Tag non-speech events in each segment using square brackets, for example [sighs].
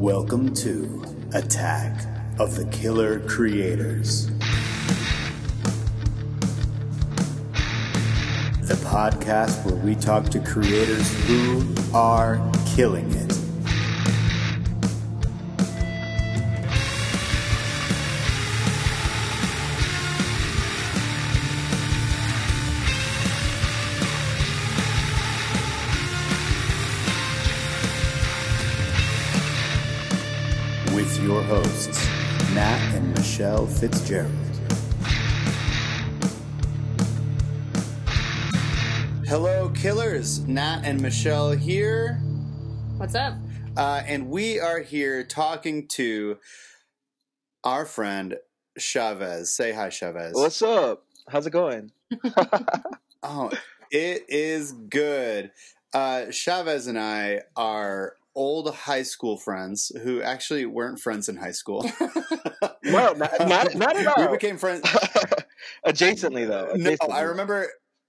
Welcome to Attack of the Killer Creators. The podcast where we talk to creators who are killing it. Your hosts, Nat and Michelle Fitzgerald. Hello, killers. Nat and Michelle here. What's up? Uh, and we are here talking to our friend Chavez. Say hi, Chavez. What's up? How's it going? [laughs] Oh, it is good. Uh, Chavez and I are old high school friends who actually weren't friends in high school. [laughs] [laughs] No, not, not, not at We all. became friends. [laughs] Adjacently, though. No, I remember.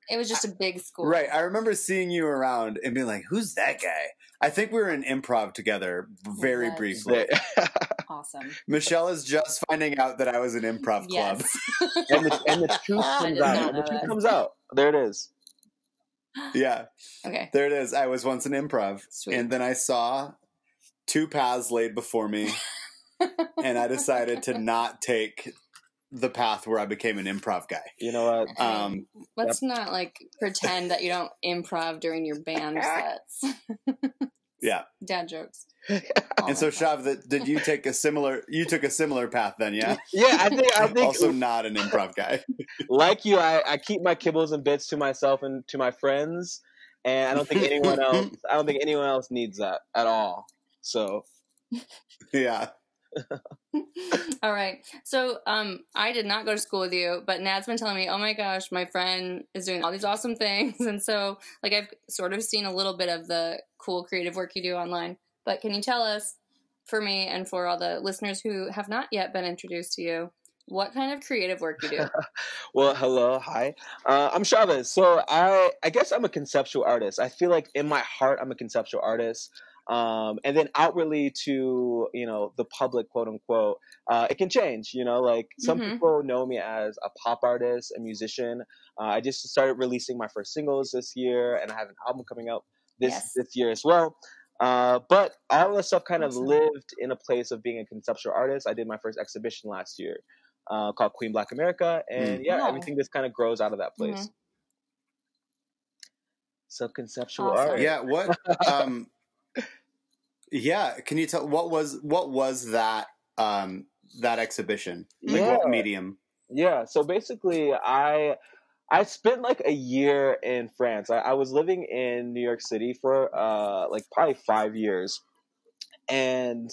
It was just a big school. Right, I remember seeing you around and being like, "Who's that guy?" I think we were in improv together very What? briefly. Awesome. Michelle is just finding out that I was an improv club. Yes. and, the, and the truth comes did not out. The truth comes out. There it is. Yeah, okay. there it is. I was once an improv, Sweet. and then I saw two paths laid before me, [laughs] and I decided to not take the path where I became an improv guy. You know what? Um, Let's not like pretend that you don't improv during your band [laughs] sets. [laughs] yeah, Dad jokes. [laughs] and so Shav, that did you take a similar? You took a similar path then, yeah. [laughs] Yeah, I think I think Also, not an improv guy. [laughs] like you, I, I keep my kibbles and bits to myself and to my friends, and I don't think anyone else. I don't think anyone else needs that at all. So yeah. All right. So, um, I did not go to school with you, but Nat's been telling me, "Oh my gosh, my friend is doing all these awesome things," and so, like, I've sort of seen a little bit of the cool creative work you do online. But can you tell us, for me and for all the listeners who have not yet been introduced to you, what kind of creative work you do? [laughs] Well, hello, hi. Uh, I'm Chavez. So I, I guess I'm a conceptual artist. I feel like in my heart, I'm a conceptual artist. Um, and then outwardly to you know the public, quote unquote, uh, it can change. You know, like some Mhm. people know me as a pop artist, a musician. Uh, I just started releasing my first singles this year, and I have an album coming out this Yes. this year as well. Uh, but all this stuff kind of Awesome. lived in a place of being a conceptual artist. I did my first exhibition last year uh, called Queen Black America, and yeah, Wow. everything just kind of grows out of that place. Mhm. So conceptual Awesome. art. Yeah. What? Um, [laughs] yeah. Can you tell what was what was that um, that exhibition? Like Yeah. what medium? Yeah. So basically, I I spent like a year in France. I, I was living in New York City for uh, like probably five years, and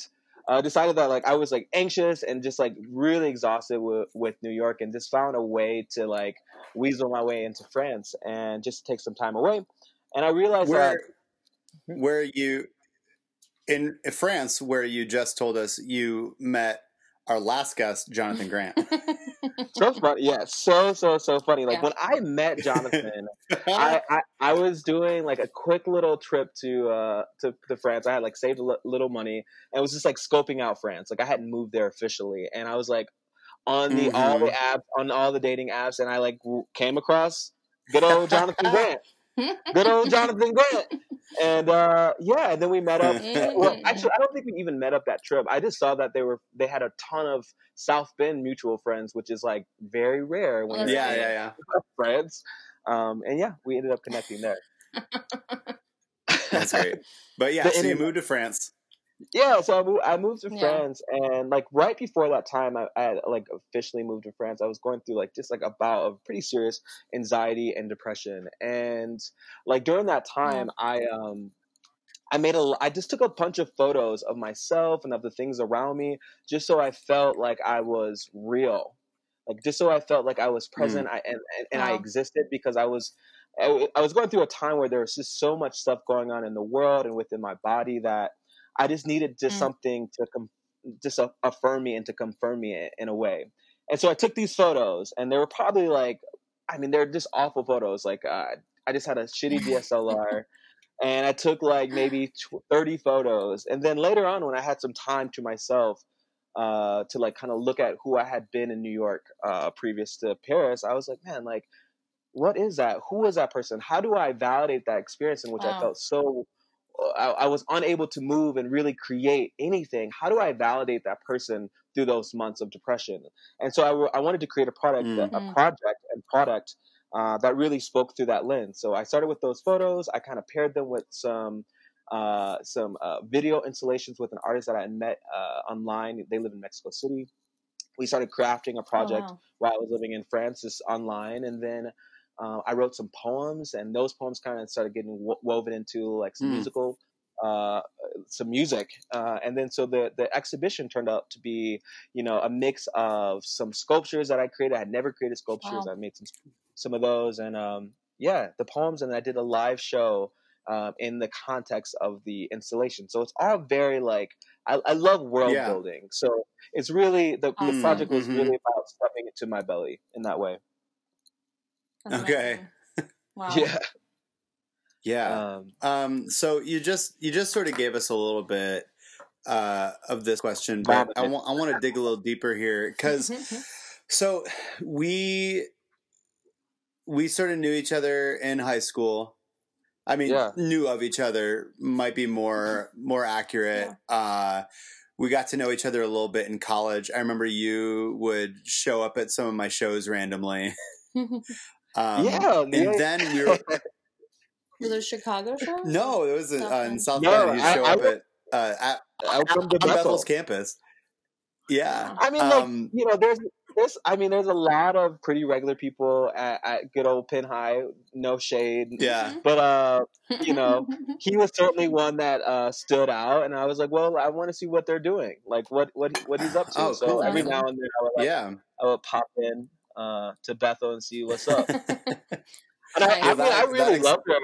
uh, decided that like I was like anxious and just like really exhausted with with New York, and just found a way to like weasel my way into France and just take some time away. And I realized Where that where you in France? Where you just told us you met our last guest, Jonathan Grant. [laughs] so funny, yeah, so so so funny. Like Yeah. when I met Jonathan, [laughs] I, I I was doing like a quick little trip to uh to, to France. I had like saved a little money and was just like scoping out France. Like I hadn't moved there officially, and I was like on the all the Mhm. apps on all the dating apps, and I like w- came across good old Jonathan [laughs] Grant. Good old [laughs] Jonathan Grant, and uh, yeah, and then we met up. Well, actually, I don't think we even met up that trip. I just saw that they were they had a ton of South Bend mutual friends, which is like very rare when Well, you're yeah, yeah, yeah. [laughs] friends. Um, and yeah, we ended up connecting there. [laughs] That's great. But yeah, The so you moved to France. Yeah, so I moved, I moved to Yeah. France, and like right before that time, I, I had like officially moved to France. I was going through like just like a bout of pretty serious anxiety and depression, and like during that time, I um. I made a. I just took a bunch of photos of myself and of the things around me, just so I felt like I was real, like just so I felt like I was present I, and and, and I existed because I was I, I was going through a time where there was just so much stuff going on in the world and within my body that I just needed just Mm. something to com- just a- affirm me and to confirm me in, in a way. And so I took these photos, and they were probably like, I mean, they're just awful photos. Like uh, I just had a shitty DSLR. [laughs] and I took like maybe 30 photos. And then later on, when I had some time to myself uh, to like kind of look at who I had been in New York uh, previous to Paris, I was like, man, like, what is that? Who is that person? How do I validate that experience in which wow. I felt so I, I, was unable to move and really create anything. How do I validate that person through those months of depression? And so I, I wanted to create a product, mm-hmm. a, project and product uh, that really spoke through that lens. So I started with those photos. I kind of paired them with some uh, some uh, video installations with an artist that I met uh, online. They live in Mexico City. We started crafting a project oh, wow. while I was living in France, just online, and then uh, I wrote some poems, and those poems kind of started getting wo- woven into like some mm. musical, uh, some music, uh, and then so the the exhibition turned out to be, you know, a mix of some sculptures that I created. I had never created sculptures. Wow. I made some some of those, and um, yeah, the poems, and I did a live show. Um, in the context of the installation, so it's all very like I, I love world yeah. building. So it's really the, awesome. the project was mm-hmm. really about stepping into my belly in that way. That's okay. Wow. Yeah. Yeah. Um, um, so you just you just sort of gave us a little bit uh, of this question, but I want I want to dig a little deeper here because [laughs] so we we sort of knew each other in high school. I mean, yeah. knew of each other might be more more accurate. Yeah. Uh, we got to know each other a little bit in college. I remember you would show up at some of my shows randomly. [laughs] Um, yeah, and yeah. then we [laughs] were. Were those Chicago shows? No, it was uh, in South no, Bend. You show I, up I, at, uh, at, I at, on Bethel's campus. Yeah, I mean, like um, you know, there's there's I mean, there's a lot of pretty regular people at, at good old Penn High. No shade. Yeah, mm-hmm. but uh, you know, [laughs] he was certainly one that uh stood out, and I was like, well, I want to see what they're doing, like what what what he's up to. Oh, so cool. every now and then, I would like, yeah, I would pop in uh, to Bethel and see what's up. [laughs] and I, I, mean, I really loved her.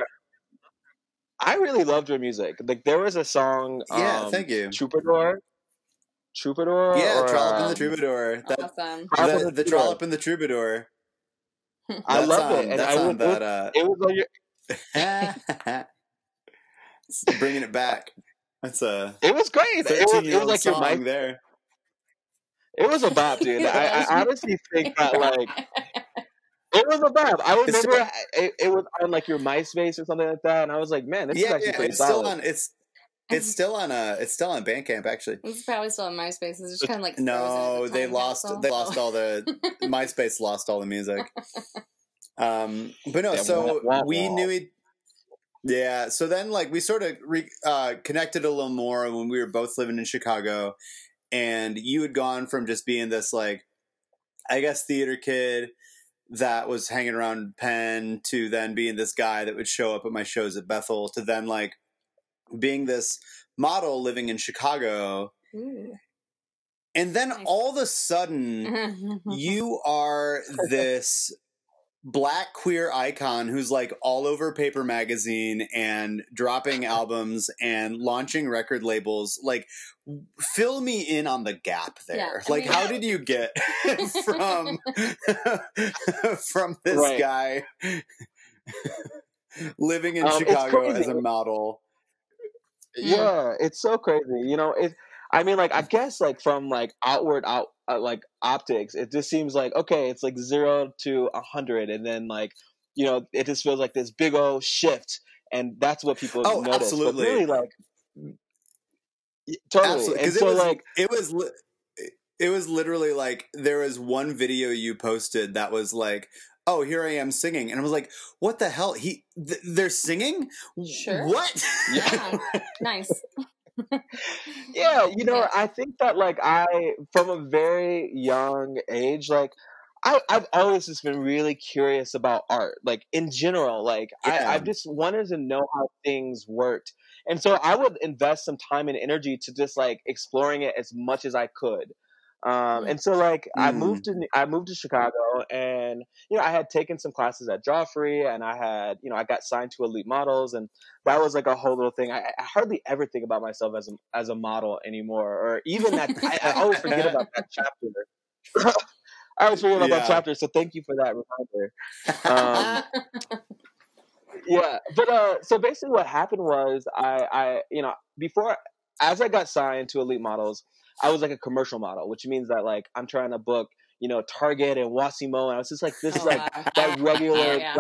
I really loved her music. Like there was a song, yeah, um, thank you, Troubadour. Troubadour, yeah, or, Trollop um, in the Troubadour. That, awesome. The, the, the Trollop in the Troubadour. I love it, and I would, that. Uh, it was like your... [laughs] bringing it back. That's a. It was great. It was, it was like your mic there. It was a bop, dude. I, I, honestly think that like it was a bop. I remember it, it, was on like your MySpace or something like that, and I was like, man, this yeah, is actually yeah, pretty it's solid. Still on, it's it's still on a it's still on Bandcamp actually. It's probably still on MySpace. It's just kind of like no, they lost they lost all the [laughs] MySpace lost all the music. Um, but no, yeah, so wah, wah, we knew it. Yeah, so then like we sort of re, uh, connected a little more when we were both living in Chicago, and you had gone from just being this like i guess theater kid that was hanging around penn to then being this guy that would show up at my shows at bethel to then like being this model living in chicago Ooh. and then all of a sudden [laughs] you are this black queer icon who's like all over paper magazine and dropping [laughs] albums and launching record labels. Like fill me in on the gap there. Yeah, like mean, how did you [laughs] get [laughs] from from this right. guy living in um, chicago as a model? Yeah it's so crazy. You know it I mean, like I guess like from like outward out uh, like optics, it just seems like okay, it's like zero to a hundred, and then like you know, it just feels like this big old shift, and that's what people oh, notice. Absolutely. But really, like totally. Absolutely. And so, it was, like it was. it was literally like there was one video you posted that was like oh here i am singing and i was like what the hell he th- they're singing sure what yeah [laughs] nice [laughs] yeah, you know, I think that like I from a very young age, like I, have always just been really curious about art, like in general. Like yeah. I, I just wanted to know how things worked, and so I would invest some time and energy to just like exploring it as much as I could. Um, and so like mm. I moved to I moved to Chicago and you know I had taken some classes at Joffrey and I had you know I got signed to Elite Models and that was like a whole little thing. I, I hardly ever think about myself as a as a model anymore or even that I, I always forget about that [laughs] chapter. [laughs] I always forget about yeah. that chapter, so thank you for that reminder. Um, yeah, but uh, so basically, what happened was I, I, you know, before as I got signed to Elite Models, I was like a commercial model, which means that like I'm trying to book, you know, Target and Wassimo, and I was just like, this is oh, like wow. that regular yeah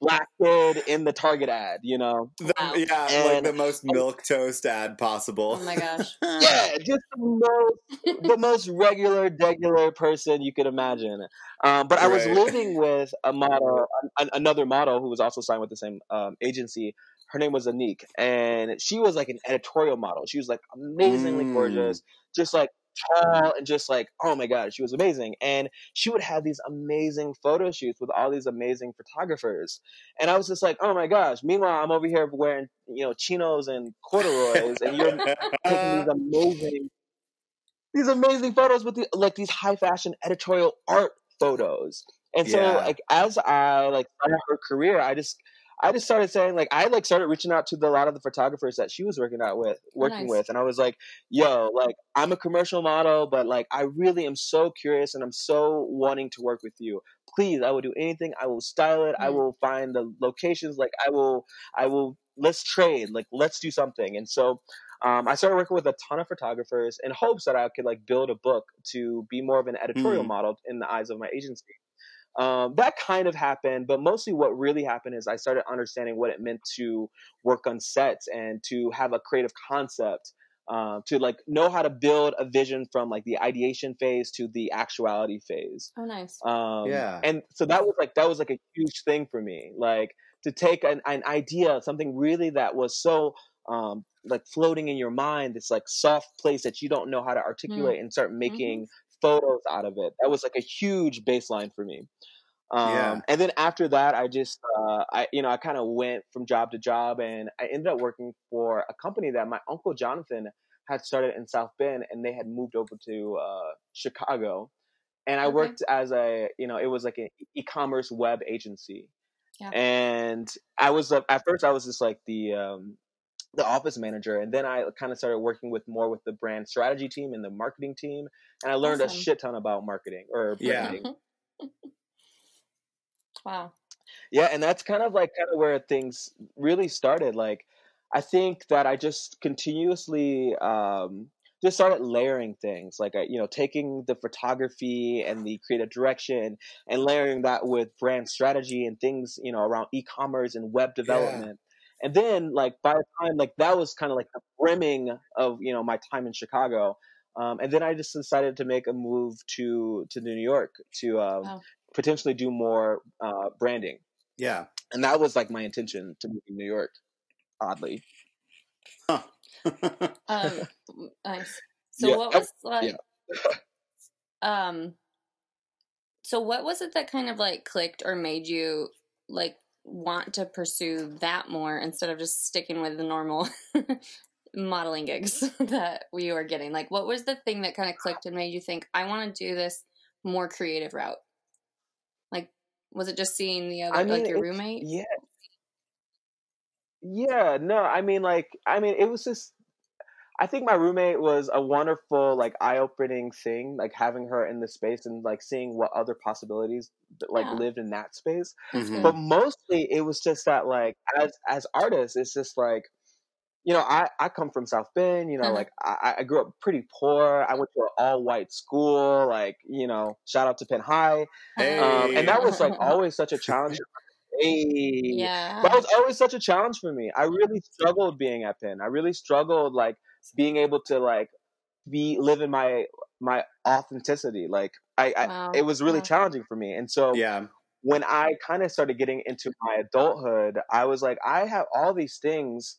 black kid in the Target ad, you know? The, wow. Yeah, and, like the most milk toast ad possible. Oh my gosh. [laughs] yeah, just the most, the most regular, regular person you could imagine. Um, but I was living with a model, an, another model who was also signed with the same um, agency. Her name was Anik, and she was like an editorial model. She was like amazingly mm. gorgeous, just like tall and just like, oh my God, she was amazing. And she would have these amazing photo shoots with all these amazing photographers. And I was just like, oh my gosh. Meanwhile, I'm over here wearing, you know, chinos and corduroys, and you're taking these [laughs] amazing, these amazing photos with the, like these high fashion editorial art photos. And so, yeah. like, as I like started her career, I just I just started saying like I like started reaching out to the, a lot of the photographers that she was working out with, working nice. with, and I was like, "Yo, like I'm a commercial model, but like I really am so curious and I'm so wanting to work with you. Please, I will do anything. I will style it. Mm. I will find the locations. Like I will, I will. Let's trade. Like let's do something." And so. Um, I started working with a ton of photographers in hopes that I could like build a book to be more of an editorial mm. model in the eyes of my agency. Um, that kind of happened, but mostly what really happened is I started understanding what it meant to work on sets and to have a creative concept, uh, to like know how to build a vision from like the ideation phase to the actuality phase. Oh, nice. Um, yeah. And so that was like that was like a huge thing for me, like to take an, an idea, something really that was so um, like floating in your mind, this like soft place that you don't know how to articulate, mm. and start mm-hmm. Photos out of it. That was like a huge baseline for me. Um, yeah. And then after that, I just, uh, I, you know, I kind of went from job to job and I ended up working for a company that my uncle Jonathan had started in South Bend and they had moved over to uh, Chicago. And I okay. worked as a, you know, it was like an e-commerce web agency. Yeah. And I was, uh, at first I was just like the, um, the office manager and then i kind of started working with more with the brand strategy team and the marketing team and i learned awesome. a shit ton about marketing or branding yeah. [laughs] wow yeah and that's kind of like kind of where things really started like i think that i just continuously um just started layering things like you know taking the photography and the creative direction and layering that with brand strategy and things you know around e-commerce and web development and then like by the time like that was kind of like the brimming of you know my time in Chicago. Um, and then I just decided to make a move to to New York to um, wow. potentially do more uh, branding. Yeah, and that was like my intention to move to New York. Oddly, huh. um, [laughs] nice. So yeah. what was like? Yeah. um, so what was it that kind of like clicked or made you like want to pursue that more instead of just sticking with the normal [laughs] modeling gigs [laughs] that we were getting? Like, what was the thing that kind of clicked and made you think, I want to do this more creative route? Like, was it just seeing the other, I mean, like your roommate? Yeah. Yeah, no, I mean, like, I mean, it was just I think my roommate was a wonderful, like, eye-opening thing, like having her in the space and like seeing what other possibilities like yeah. lived in that space. Mm-hmm. But mostly, it was just that, like, as as artists, it's just like, you know, I I come from South Bend. You know, uh-huh. like I, I grew up pretty poor. I went to an all-white school. Like, you know, shout out to Penn High, hey. um, and that was like [laughs] always such a challenge. Hey. Yeah. That was always such a challenge for me. I really struggled being at Penn. I really struggled like being able to like be live in my my authenticity. Like I, wow. I it was really challenging for me. And so yeah. when I kind of started getting into my adulthood, I was like, I have all these things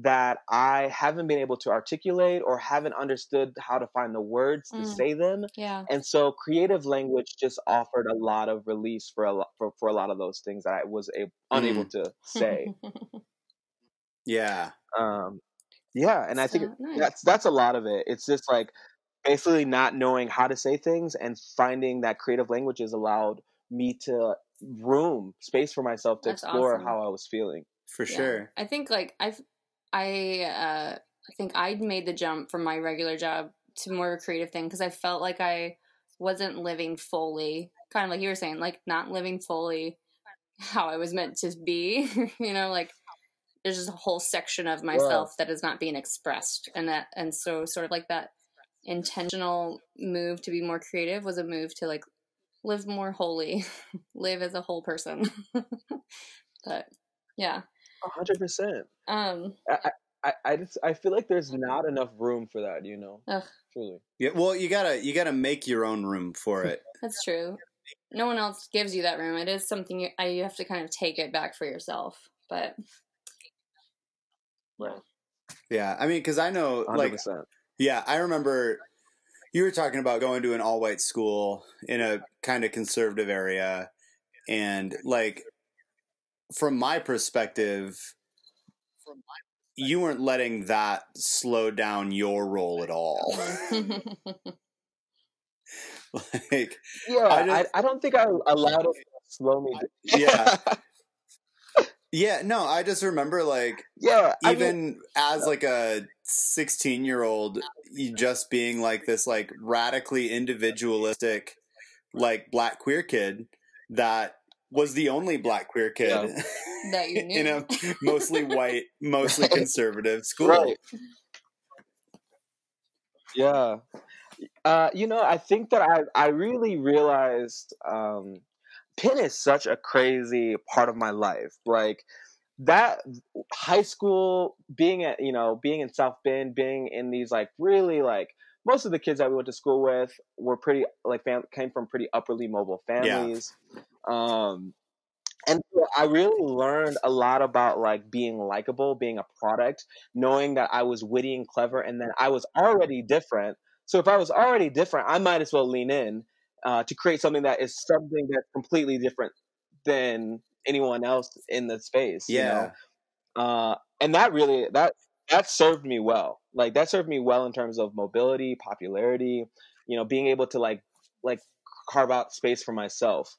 that I haven't been able to articulate or haven't understood how to find the words mm. to say them. Yeah. And so creative language just offered a lot of release for a lot for, for a lot of those things that I was able, unable mm. to say. [laughs] yeah. Um yeah, and I think nice. that's that's a lot of it. It's just like basically not knowing how to say things and finding that creative languages allowed me to room space for myself to that's explore awesome. how I was feeling. For yeah. sure. I think like I've I uh I think I'd made the jump from my regular job to more of a creative thing because I felt like I wasn't living fully, kind of like you were saying, like not living fully how I was meant to be. [laughs] you know, like there's just a whole section of myself that is not being expressed, and that and so sort of like that intentional move to be more creative was a move to like live more wholly, [laughs] live as a whole person. [laughs] but yeah, hundred percent. Um, I, I, I just I feel like there's not enough room for that. You know, ugh. truly. Yeah, well, you gotta you gotta make your own room for it. [laughs] That's true. No one else gives you that room. It is something you, you have to kind of take it back for yourself. But right. Yeah, I mean, because I know, 100%. like, yeah, I remember you were talking about going to an all white school in a kind of conservative area, and like, from my perspective, from my you weren't letting that slow down your role at all. [laughs] [laughs] like, yeah, I, just, I, I, don't think I allowed it to slow me. Down. yeah. [laughs] Yeah, no, I just remember like yeah, even I mean, as like a 16 year old, just being like this like radically individualistic like black queer kid that was the only black queer kid yeah. [laughs] that you knew in a [laughs] mostly white, mostly conservative school. Right. Yeah. Uh, you know, I think that I I really realized um, Penn is such a crazy part of my life. Like that high school, being at you know being in South Bend, being in these like really like most of the kids that we went to school with were pretty like fam- came from pretty upperly mobile families. Yeah. Um, and I really learned a lot about like being likable, being a product, knowing that I was witty and clever, and then I was already different. So if I was already different, I might as well lean in uh, to create something that is something that's completely different than anyone else in the space. Yeah. You know? uh, and that really that that served me well. Like that served me well in terms of mobility, popularity. You know, being able to like like carve out space for myself.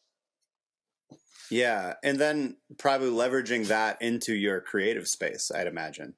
Yeah, and then probably leveraging that into your creative space, I'd imagine.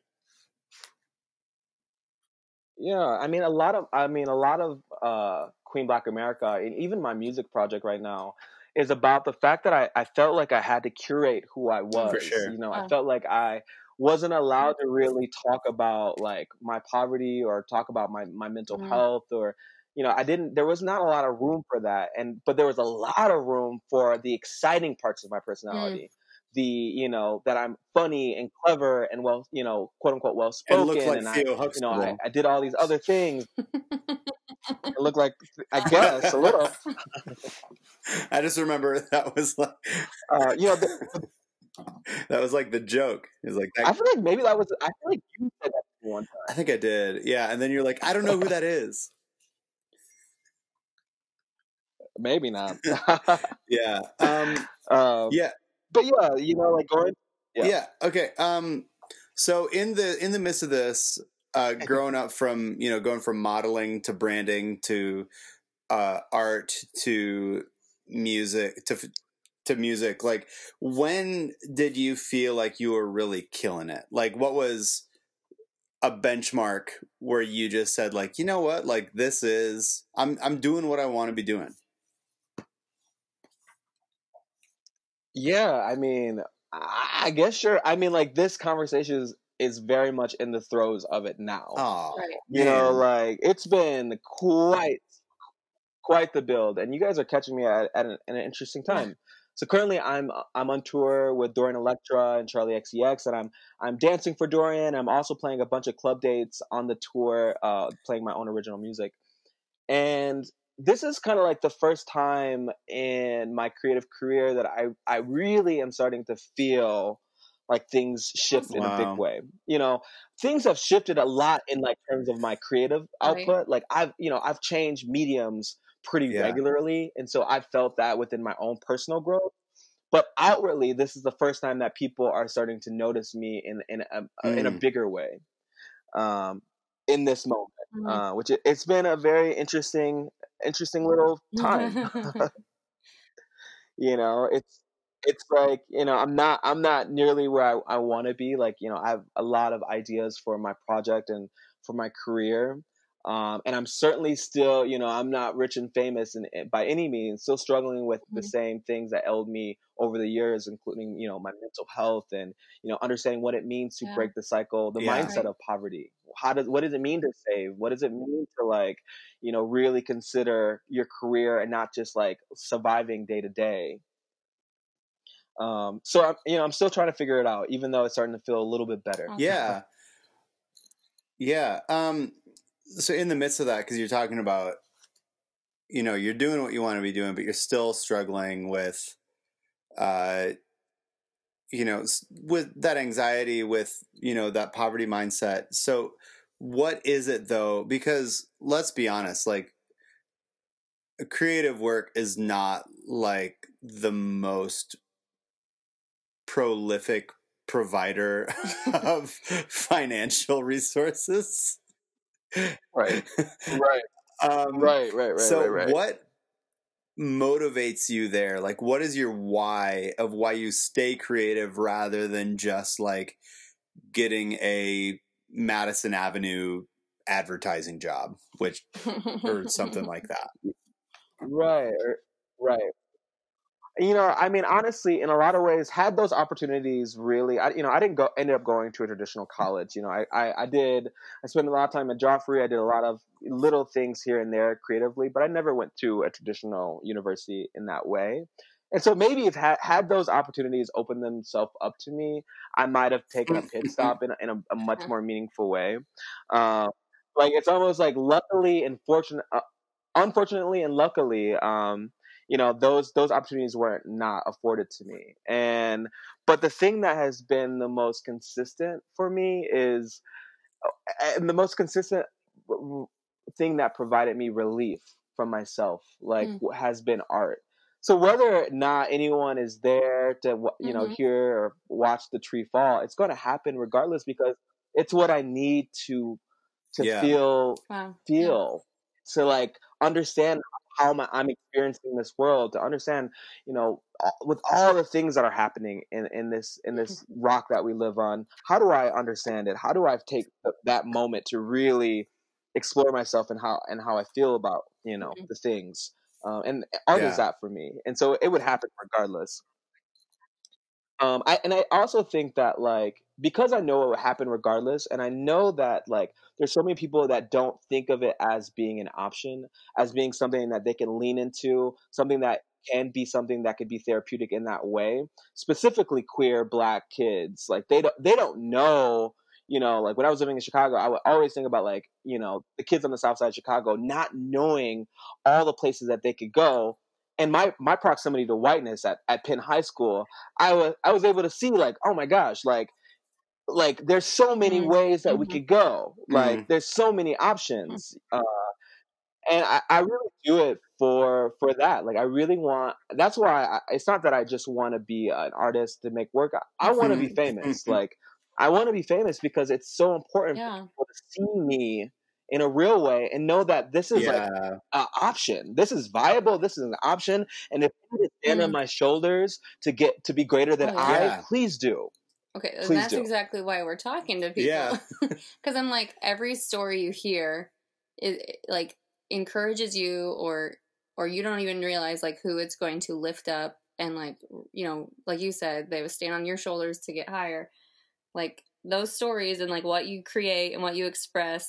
Yeah, I mean a lot of I mean a lot of uh, Queen Black America and even my music project right now is about the fact that I, I felt like I had to curate who I was. For sure. You know, I felt like I wasn't allowed to really talk about like my poverty or talk about my, my mental mm-hmm. health or you know, I didn't, there was not a lot of room for that. And, but there was a lot of room for the exciting parts of my mm. personality. Mm. The, you know, that I'm funny and clever and well, you know, quote unquote, well spoken. And, like and I, you know, I, I, did all these other things. [laughs] it looked like, I [laughs] guess, a little. [laughs] I just remember [laughs] that was like, uh, you know, the, that was like the joke. Was like, that, I feel like maybe that was, I feel like you said that one time. I think I did. Yeah. And then you're like, I don't know who that is. maybe not. yeah. Um, um, yeah. But yeah, you know, like going. Yeah. yeah. Okay. Um. So in the in the midst of this, uh, growing up from you know going from modeling to branding to uh, art to music to to music, like when did you feel like you were really killing it? Like what was a benchmark where you just said like you know what like this is i'm i'm doing what i want to be doing Yeah, I mean, I guess sure. I mean, like this conversation is is very much in the throes of it now. Oh, right. you know, like it's been quite quite the build, and you guys are catching me at, at an, an interesting time. So currently, I'm I'm on tour with Dorian Electra and Charli XCX, and I'm I'm dancing for Dorian. I'm also playing a bunch of club dates on the tour, uh, playing my own original music. And this is kind of like the first time in my creative career that I I really am starting to feel like things shift wow. in a big way. You know, things have shifted a lot in like terms of my creative output. Right. Like I've you know I've changed mediums pretty yeah. regularly, and so I've felt that within my own personal growth. But outwardly, this is the first time that people are starting to notice me in in a, mm. in a mm. bigger way. Um, in this moment, mm-hmm. uh, which it, has been a very interesting, interesting little [laughs] time. [laughs] you know, it's it's like you know I'm not I'm not nearly where I, I want to be. Like you know I have a lot of ideas for my project and for my career, Um, and I'm certainly still, you know, I'm not rich and famous and by any means, still struggling with mm-hmm. the same things that ailed me over the years, including, you know, my mental health and, you know, understanding what it means to yeah. break the cycle, the yeah. mindset right. of poverty. How does, what does it mean to save? What does it mean to like, you know, really consider your career and not just like surviving day to day? Um, so I'm, you know, I'm still trying to figure it out, even though it's starting to feel a little bit better. Yeah. Yeah. Um, so in the midst of that, because you're talking about, you know, you're doing what you want to be doing, but you're still struggling with, uh, you know, with that anxiety, with you know that poverty mindset. So, what is it though? Because let's be honest, like creative work is not like the most prolific provider [laughs] of financial resources. Right. Right. [laughs] um, right. Right. Right. So, right, right. what motivates you there? Like, what is your why of why you stay creative rather than just like getting a Madison Avenue advertising job, which or something like that? [laughs] Right. Right you know, I mean, honestly, in a lot of ways, had those opportunities really, I, you know, I didn't go, ended up going to a traditional college. You know, I, I, I did, I spent a lot of time at Joffrey. I did a lot of little things here and there creatively, but I never went to a traditional university in that way. And so maybe if had, had those opportunities opened themselves up to me, I might have taken a pit stop in, in a, a much [laughs] more meaningful way. Uh, like it's almost like luckily and fortunate, uh, unfortunately and luckily, um, you know those those opportunities weren't not afforded to me and but the thing that has been the most consistent for me is uh, and the most consistent thing that provided me relief from myself like mm. has been art so whether or not anyone is there to you know mm-hmm. hear or watch the tree fall it's going to happen regardless because it's what i need to to yeah. feel wow. feel yeah. to like understand how am I, I'm experiencing this world to understand, you know, with all the things that are happening in, in this in this [laughs] rock that we live on, how do I understand it? How do I take that moment to really explore myself and how and how I feel about you know mm-hmm. the things? Um, and art yeah. is that for me, and so it would happen regardless. Um, I and I also think that like because I know it would happen regardless, and I know that like there's so many people that don't think of it as being an option, as being something that they can lean into, something that can be something that could be therapeutic in that way. Specifically, queer black kids, like they don't they don't know. You know, like when I was living in Chicago, I would always think about like you know the kids on the south side of Chicago not knowing all the places that they could go and my my proximity to whiteness at, at Penn High School, I was I was able to see like, oh my gosh, like like there's so many mm-hmm. ways that mm-hmm. we could go. Like mm-hmm. there's so many options. Uh, and I, I really do it for for that. Like I really want. That's why I, it's not that I just want to be an artist to make work. I, I want to be mm-hmm. famous. like I want to be famous because it's so important yeah. for people to see me in a real way and know that this is yeah. like an option. This is viable. This is an option. And if you stand mm. on my shoulders to get to be greater than oh, yeah. I, please do. Okay, and that's do. exactly why we're talking to people. Yeah. [laughs] Because I'm like, every story you hear, it like encourages you, or or you don't even realize like who it's going to lift up, and like you know, like you said, they would stand on your shoulders to get higher. Like those stories and like what you create and what you express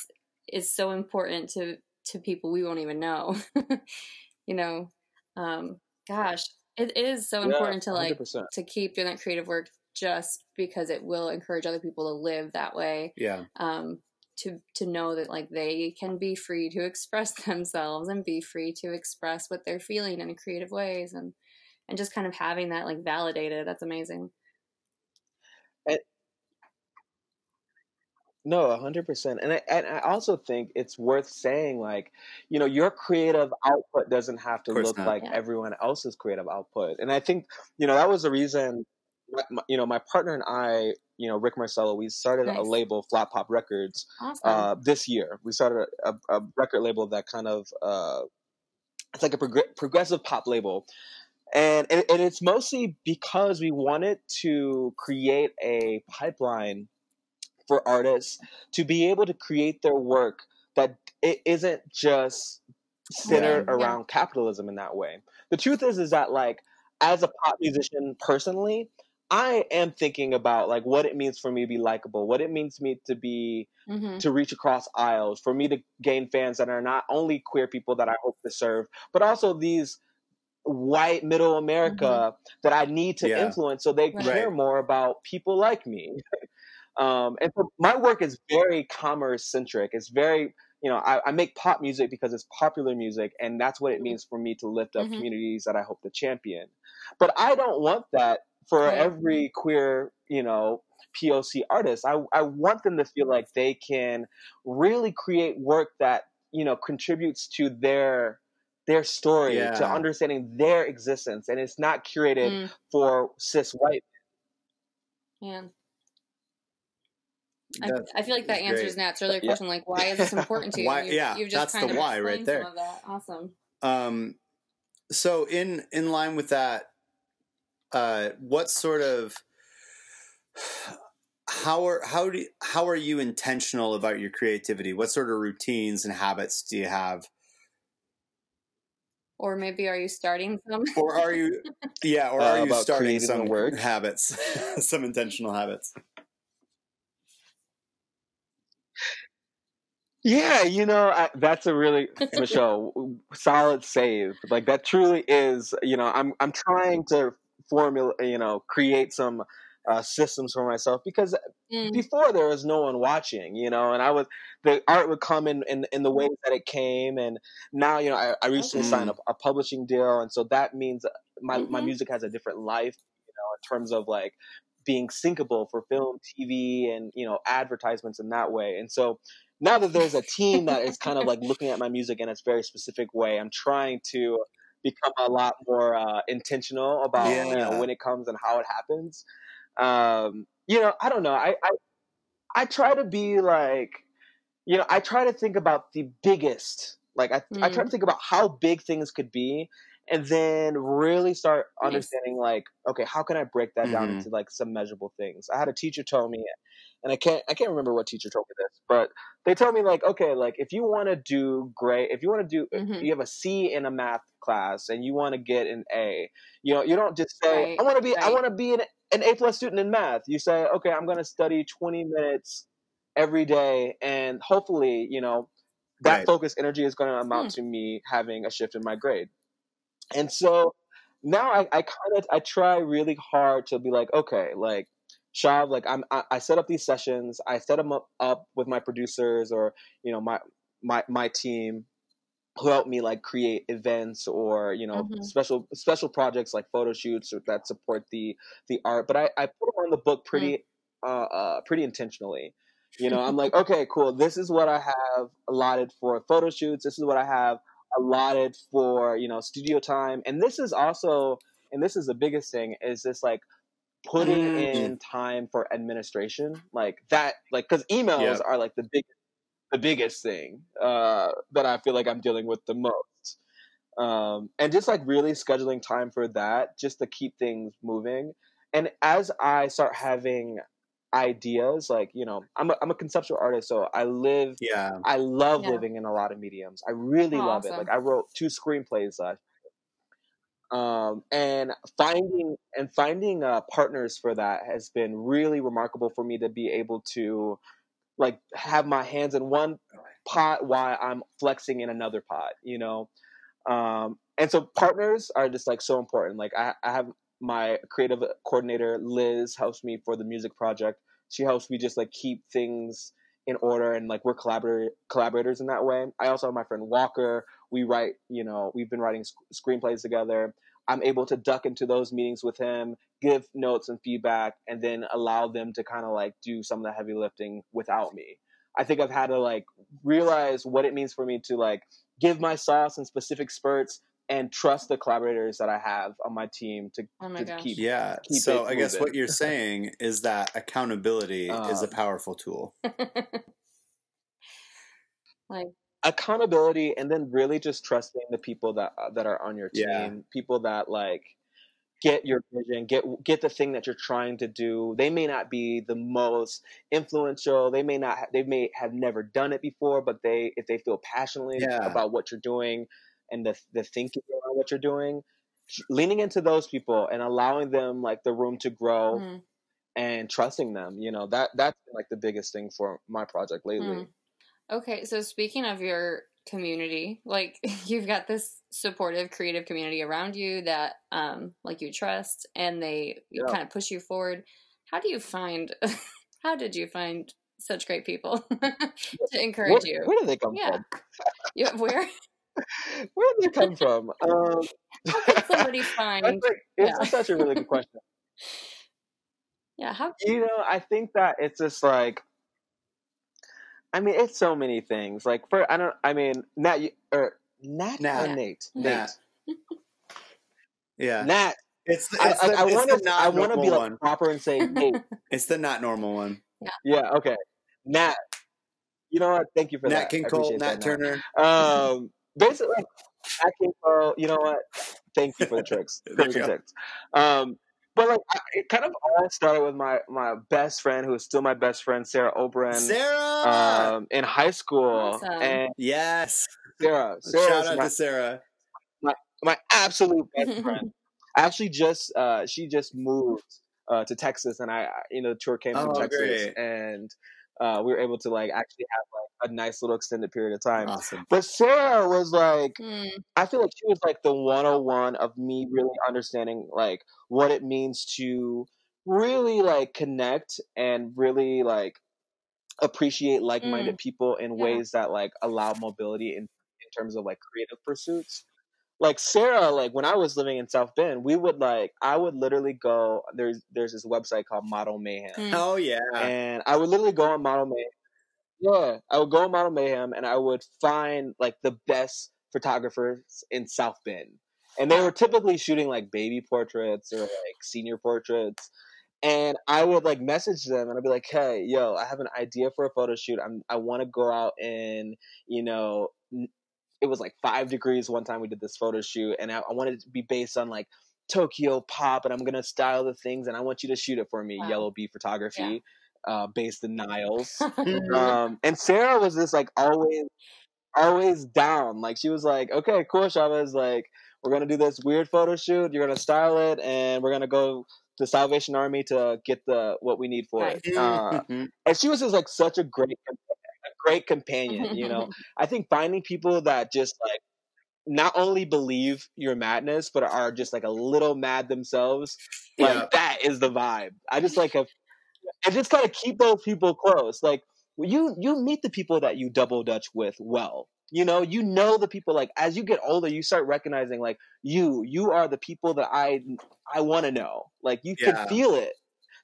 is so important to to people we won't even know. [laughs] you know, um, gosh, it is so important to like 100%. to keep doing that creative work just because it will encourage other people to live that way. Yeah. Um, to to know that like they can be free to [laughs] express themselves and be free to express what they're feeling in creative ways and and just kind of having that like validated. That's amazing. No, hundred percent, and I and I also think it's worth saying, like, you know, your creative output doesn't have to look not. like yeah. everyone else's creative output, and I think, you know, that was the reason, you know, my partner and I, you know, Rick Marcello, we started nice. a label, Flat Pop Records, awesome. uh, this year. We started a, a, record label that kind of, uh, it's like a prog- progressive pop label, and, and and it's mostly because we wanted to create a pipeline for artists to be able to create their work that it isn't just centered yeah. around yeah. capitalism in that way. The truth is, is that like as a pop musician personally, I am thinking about like what it means for me to be likable, what it means to me to be mm-hmm. to reach across aisles, for me to gain fans that are not only queer people that I hope to serve, but also these white middle America mm-hmm. that I need to yeah. influence so they right. care more about people like me. [laughs] um, and so my work is very commerce centric. It's very you know, I, I, make pop music because it's popular music, and that's what it mm-hmm. means for me to lift up mm-hmm. communities that I hope to champion. But I don't want that for every queer, you know, POC artist. I, I want them to feel like they can really create work that, you know, contributes to their their story, yeah. to understanding their existence. And it's not curated mm. for cis white. Yeah. I, I, feel like that answers great. Nat's earlier question, yeah. like [laughs] why is this important to you? why, you yeah, you've just that's the why right there. Awesome. Um, so in in line with that, uh, what sort of how are how do how are you intentional about your creativity? What sort of routines and habits do you have? Or maybe are you starting some? or are you yeah, or are uh, you starting some work habits, [laughs] [laughs] some intentional habits? Yeah, you know, I, that's a really Michelle solid save. Like that truly is. You know, I'm I'm trying to formula, you know, create some uh, systems for myself because mm. before there was no one watching, you know, and I was the art would come in in, in the ways that it came, and now you know I, I recently signed a, a, publishing deal, and so that means my mm-hmm. my music has a different life, you know, in terms of like being syncable for film, TV, and you know advertisements in that way, and so. Now that there's a team that is kind of like looking at my music in a very specific way, I'm trying to become a lot more uh, intentional about yeah. you know when it comes and how it happens. Um, you know, I don't know. I, I I try to be like, you know, I try to think about the biggest. Like I, mm. I try to think about how big things could be, and then really start understanding like, okay, how can I break that mm-hmm. down into like some measurable things? I had a teacher tell me, and I can't I can't remember what teacher told me this, but they told me like, okay, like if you want to do great, if you want to do, mm-hmm. you have a C in a math class and you want to get an A, you know, you don't just say, right, I want to be, right. I want to be an, an A plus student in math. You say, okay, I'm going to study 20 minutes every day, and hopefully, you know, that right. focus energy is going to amount hmm. to me having a shift in my grade. And so now I, I kind of I try really hard to be like, okay, like Shav, like I'm, I, I set up these sessions. I set them up, up with my producers or you know my my my team who help me like create events or you know mm-hmm. special special projects like photo shoots that support the the art. But I I put on the book pretty mm. uh, uh pretty intentionally. You know, I'm [laughs] like, okay, cool. This is what I have allotted for photo shoots. This is what I have allotted for you know studio time, and this is also and this is the biggest thing is this like putting mm. in time for administration like that like because emails yep. are like the big the biggest thing uh that i feel like i'm dealing with the most um and just like really scheduling time for that just to keep things moving and as i start having ideas like you know i'm a, I'm a conceptual artist so i live yeah i love yeah. living in a lot of mediums i really oh, love awesome. it like i wrote two screenplays last um, and finding and finding uh, partners for that has been really remarkable for me to be able to like have my hands in one pot while I'm flexing in another pot, you know. Um, and so partners are just like so important. Like I, I have my creative coordinator Liz helps me for the music project. She helps me just like keep things in order and like we're collaborator collaborators in that way. I also have my friend Walker we write, you know, we've been writing sc- screenplays together. I'm able to duck into those meetings with him, give notes and feedback, and then allow them to kind of like do some of the heavy lifting without me. I think I've had to like realize what it means for me to like give my sauce in specific spurts and trust the collaborators that I have on my team to, oh my to keep. Yeah. Keep so I guess what you're [laughs] saying is that accountability um, is a um, powerful tool. [laughs] like accountability and then really just trusting the people that uh, that are on your team yeah. people that like get your vision, get get the thing that you're trying to do. They may not be the most influential. They may not. They may have never done it before, but they if they feel passionately yeah. about what you're doing and the the thinking around what you're doing, leaning into those people and allowing them like the room to grow. Mm-hmm. And trusting them, you know that that's like the biggest thing for my project lately. Mm. Okay, so speaking of your community, like [laughs] you've got this supportive creative community around you that um like you trust and they yeah. kind of push you forward how do you find [laughs] how did you find such great people [laughs] to encourage where, you where do they come yeah. from yeah where where did they come from um how can somebody find like, it's yeah. such a really good question yeah how you know i think that it's just like I mean, it's so many things. Like for I don't. I mean, Nat or Nat, Nat. or Nate. Nat. Nate. yeah. Nat. It's, it's I, the, I, I want to I want to be like proper and say [laughs] Nate. it's the not normal one. Yeah. Yeah. Okay. Nat. You know what? Thank you for that. Nat that. King Cole, Nat Turner. Um, basically, Nat King Cole. You know what? Thank you for the [laughs] tricks. Tips and tricks. Um, but like it kind of all started with my my best friend who is still my best friend sarah oberon sarah um, in high school awesome. and yes sarah, sarah shout out my, to sarah my, my absolute [laughs] best friend actually just uh, she just moved uh, to texas and i you know the tour came oh, to texas great. and uh, we were able to like actually have like a nice little extended period of time. Awesome. But Sarah was like, mm. I feel like she was like the 101 of me really understanding like what it means to really like connect and really like appreciate like-minded mm. people in yeah. ways that like allow mobility in in terms of like creative pursuits like Sarah, like when I was living in South Bend, we would like I would literally go there's there's this website called Model Mayhem. Mm. Oh yeah. And I would literally go on Model Mayhem. Yeah. I would go on Model Mayhem and I would find like the best photographers in South Bend. And they were typically shooting like baby portraits or like senior portraits. And I would like message them and I'd be like, hey, yo, I have an idea for a photo shoot. I'm I want to go out and, you know, it was like five degrees one time we did this photo shoot and I, I wanted it to be based on like Tokyo pop and I'm gonna style the things and I want you to shoot it for me. Wow. Yellow Bee photography, yeah. uh, based in Niles. [laughs] um, and Sarah was just like always always down. Like she was like, Okay, cool, Chavez, like we're gonna do this weird photo shoot, you're gonna style it and we're gonna go to Salvation Army to get the what we need for it. Uh, [laughs] and she was just like such a great great companion. You know, [laughs] I think finding people that just like not only believe your madness, but are just like a little mad themselves. Like yeah. that is the vibe. I just like have, and just kind of [laughs] keep those people close. Like you, you meet the people that you double dutch with well. You know, you know the people. Like as you get older, you start recognizing like you, you are the people that I, I want to know. Like you yeah. can feel it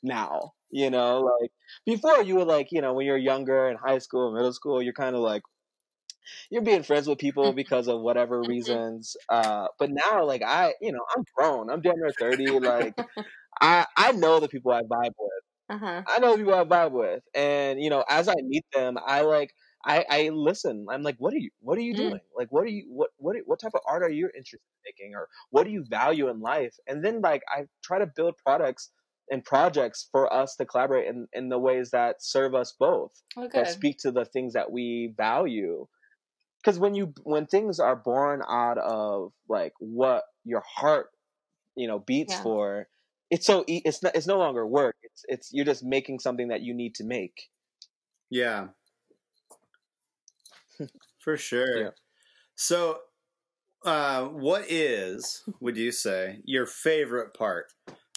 now. You know, like before you were like, you know, when you're younger in high school, middle school, you're kind of like you're being friends with people because of whatever mm-hmm. reasons. Uh, but now, like I, you know, I'm grown. I'm damn near thirty. Like [laughs] I, I know the people I vibe with. Uh-huh. I know the people I vibe with, and you know, as I meet them, I like. I, I listen. I'm like, what are you? What are you mm. doing? Like, what are you? What what what type of art are you interested in making, or what do you value in life? And then like I try to build products and projects for us to collaborate in, in the ways that serve us both okay. that speak to the things that we value because when you when things are born out of like what your heart you know beats yeah. for it's so it's not it's no longer work it's it's you're just making something that you need to make yeah [laughs] for sure yeah. so uh what is would you say your favorite part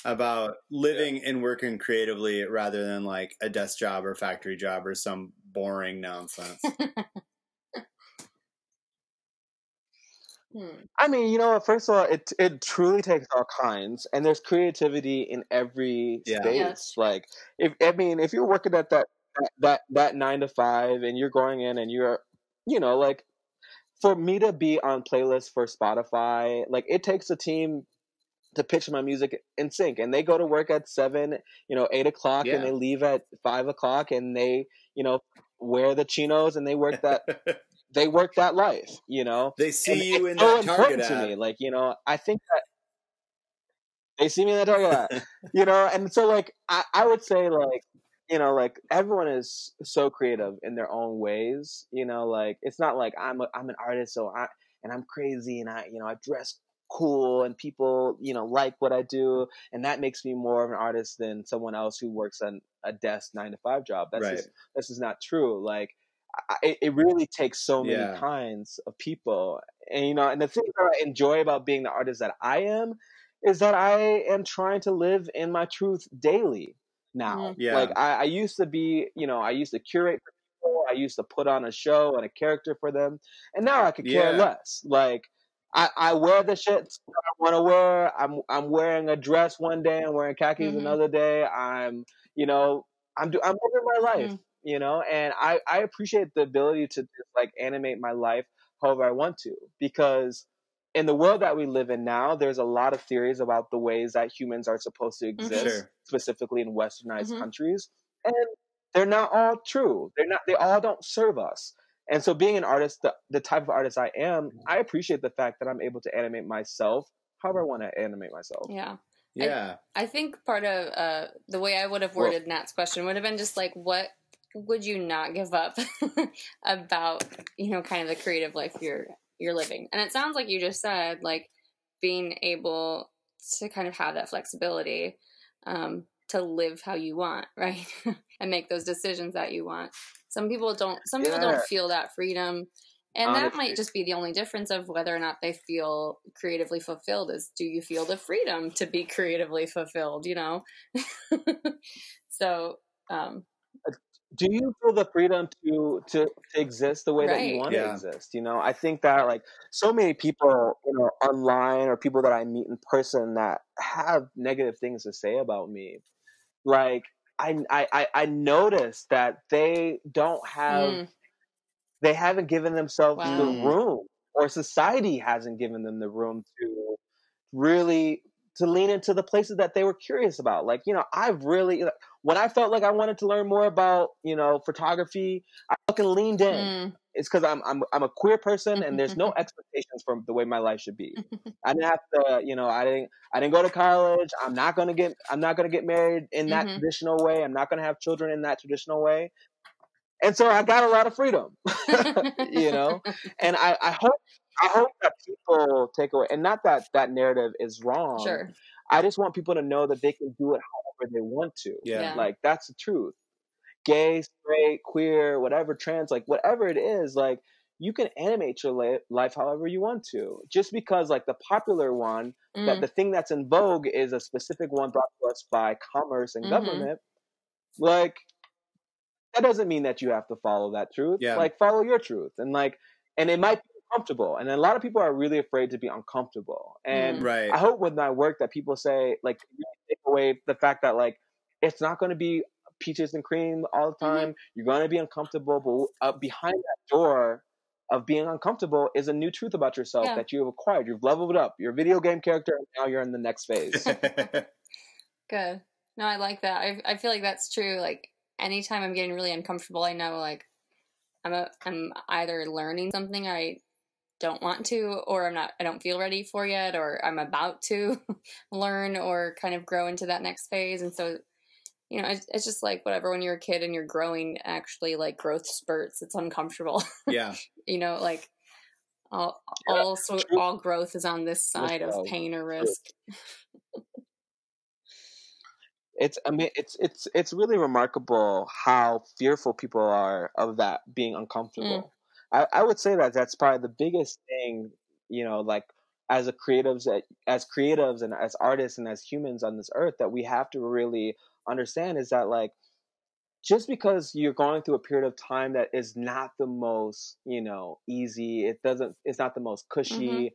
about living yeah. and working creatively rather than like a desk job or factory job or some boring nonsense. [laughs] hmm. I mean, you know, first of all, it it truly takes all kinds, and there's creativity in every yeah. space. Yes. Like, if I mean, if you're working at that that that nine to five, and you're going in and you're, you know, like for me to be on playlists for Spotify, like it takes a team to pitch my music in sync and they go to work at seven you know eight o'clock yeah. and they leave at five o'clock and they you know wear the chinos and they work that [laughs] they work that life you know they see and you in so that important to me like you know i think that They see me in the target lot, [laughs] you know. And so, like, I, I would say, like, you know, like everyone is so creative in their own ways. You know, like it's not like I'm a, I'm an artist, so I and I'm crazy and I you know I dress cool and people you know like what I do, and that makes me more of an artist than someone else who works on a desk nine to five job. That's right. just this is not true. Like I, it really takes so many yeah. kinds of people, and you know, and the thing that I enjoy about being the artist that I am is that I am trying to live in my truth daily now. Mm-hmm. Yeah. Like I, I used to be, you know, I used to curate for people. I used to put on a show and a character for them, and now I could care yeah. less. Like I, I wear the shit I want to wear. I'm I'm wearing a dress one day. I'm wearing khakis mm-hmm. another day. I'm you know I'm do, I'm living my life. Mm-hmm. You know, and I I appreciate the ability to just like animate my life however I want to because in the world that we live in now, there's a lot of theories about the ways that humans are supposed to mm-hmm. exist, specifically in westernized mm-hmm. countries, and they're not all true. They're not. They all don't serve us. And so, being an artist, the, the type of artist I am, I appreciate the fact that I'm able to animate myself however I want to animate myself. Yeah. Yeah. I, I think part of uh, the way I would have worded well, Nat's question would have been just like, what would you not give up [laughs] about, you know, kind of the creative life you're you're living. And it sounds like you just said like being able to kind of have that flexibility um, to live how you want, [laughs] right? and make those decisions that you want. Some people don't. Some yeah. people don't feel that freedom, and Honestly. that might just be the only difference of whether or not they feel creatively fulfilled. Is do you feel the freedom to be creatively fulfilled? You know. [laughs] so um, do you feel the freedom to to, to exist the way right. that you want yeah. to exist you know i think that like so many people you know online or people that i meet in person that have negative things to say about me like i i i notice that they don't have mm. they haven't given themselves wow. the room or society hasn't given them the room to really to lean into the places that they were curious about. Like, you know, I've really when I felt like I wanted to learn more about, you know, photography, I fucking leaned in. Mm. It's because I'm I'm I'm a queer person and there's no [laughs] expectations from the way my life should be. [laughs] I didn't have to, you know, I didn't I didn't go to college. I'm not gonna get I'm not gonna get married in that mm-hmm. traditional way. I'm not gonna have children in that traditional way. And so I got a lot of freedom, [laughs] you [laughs] know. And I, I hope I hope that people take away, and not that that narrative is wrong. Sure. I just want people to know that they can do it however they want to. Yeah. yeah. Like that's the truth. Gay, straight, queer, whatever, trans, like whatever it is, like you can animate your life however you want to. Just because like the popular one, mm. that the thing that's in vogue is a specific one brought to us by commerce and mm-hmm. government, like that doesn't mean that you have to follow that truth. Yeah. Like follow your truth. And like and it might be uncomfortable. And a lot of people are really afraid to be uncomfortable. And mm. right. I hope with my work that people say, like, take away the fact that, like, it's not going to be peaches and cream all the mm-hmm. time. Mm-hmm. You're going to be uncomfortable. But uh, behind that door of being uncomfortable is a new truth about yourself yeah. that you have acquired. You've leveled up. You're a video game character, and now you're in the next phase. [laughs] [laughs] Good. No, I like that. I I feel like that's true. Like anytime I'm getting really uncomfortable, I know like I'm a I'm either learning something I don't want to or i'm not i don't feel ready for yet or i'm about to [laughs] learn or kind of grow into that next phase. And so you know it's, it's, just like whatever when you're a kid and you're growing actually like growth spurts it's uncomfortable. [laughs] Yeah. You know like all all so all growth is on this side of pain or risk it's i mean it's it's it's really remarkable how fearful people are of that being uncomfortable mm I, I would say that that's probably the biggest thing, you know, like as a creatives, as creatives and as artists and as humans on this earth that we have to really understand is that like, just because you're going through a period of time that is not the most, you know, easy, it doesn't, it's not the most cushy, mm-hmm.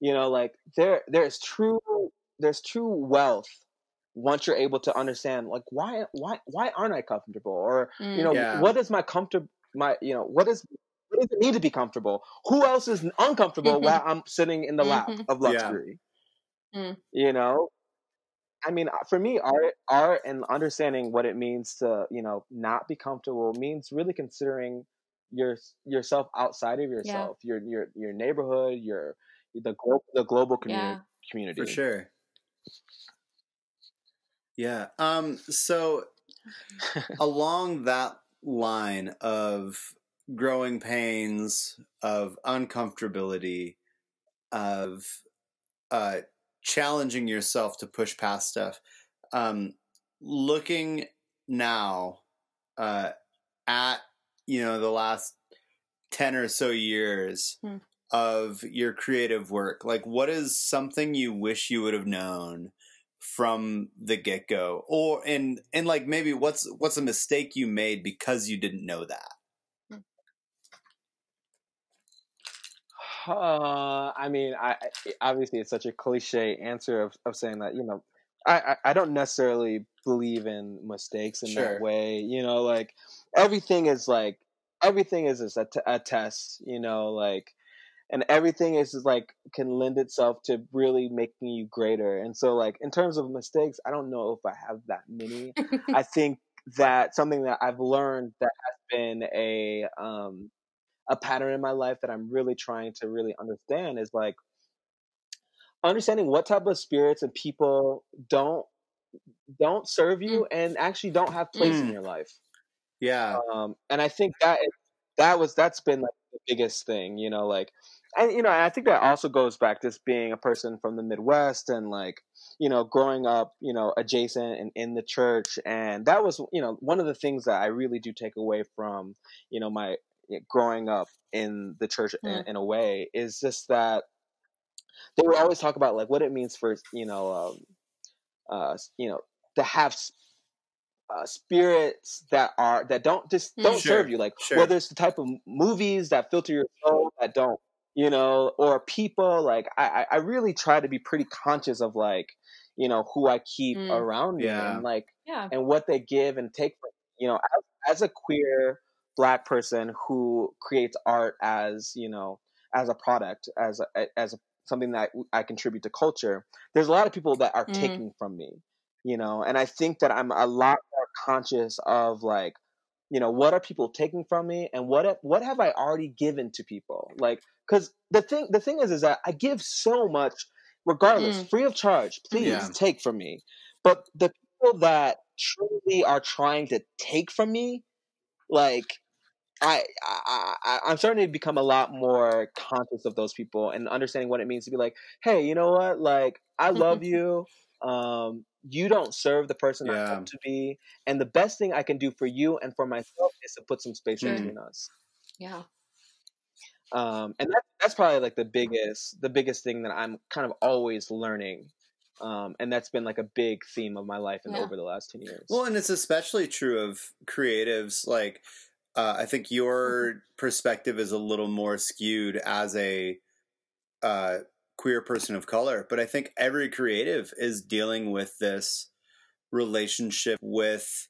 you know, like there, there's true, there's true wealth once you're able to understand like why why why aren't i comfortable or mm, you know yeah. what is my comfort my you know what is what does it mean to be comfortable? Who else is uncomfortable mm-hmm. while [laughs] I'm sitting in the lap mm-hmm. of luxury? Yeah. Mm. You know, I mean, uh, for me, art, art, and understanding what it means to, you know, not be comfortable means really considering your yourself outside of yourself, yeah. your your your neighborhood, your the global the global community. Yeah. Community for sure. Yeah. Um. So [laughs] along that line of growing pains, of uncomfortability, of uh, challenging yourself to push past stuff. Um, looking now uh, at you know the last ten or so years hmm. of your creative work, like what is something you wish you would have known from the get go, or and and like maybe what's what's a mistake you made because you didn't know that. Uh, I mean, I obviously it's such a cliche answer of, of saying that you know, I, I, I don't necessarily believe in mistakes in sure. that way. You know, like everything is like everything is, is a, t- a test. You know, like and everything is like can lend itself to really making you greater. And so, like in terms of mistakes, I don't know if I have that many. [laughs] I think that something that I've learned that has been a um a pattern in my life that I'm really trying to really understand is like understanding what type of spirits and people don't don't serve you mm. and actually don't have place mm. in your life. Yeah. Um, and I think that that was that's been like the biggest thing, you know, like and you know, I think that also goes back to being a person from the Midwest and like, you know, growing up, you know, adjacent and in the church. And that was, you know, one of the things that I really do take away from, you know, my growing up in the church mm. in, in, a way is just that they would always talk about like what it means for you know um, uh, you know to have uh, spirits that are that don't just mm. don't sure. serve you like sure. whether it's the type of movies that filter your soul that don't you know or people like I I really try to be pretty conscious of like you know who I keep mm. around me and like yeah. and what they give and take from you know as, as a queer black person who creates art as you know as a product as a, as a, something that I contribute to culture. There's a lot of people that are mm. taking from me, you know, and I think that I'm a lot more conscious of like, you know, what are people taking from me, and what what have I already given to people? Like, because the thing the thing is is that I give so much, regardless, mm. free of charge. Please yeah. take from me, but the people that truly are trying to take from me like I, I I'm starting to become a lot more conscious of those people and understanding what it means to be like, hey, you know what? Like, I love [laughs] you. Um, you don't serve the person yeah. I come to be, and the best thing I can do for you and for myself is to put some space mm. between us. Yeah. Um, and that, that's probably like the biggest, the biggest thing that I'm kind of always learning um, and that's been like a big theme of my life and yeah. over the last 10 years well and it's especially true of creatives like uh, i think your mm-hmm. perspective is a little more skewed as a uh, queer person of color but i think every creative is dealing with this relationship with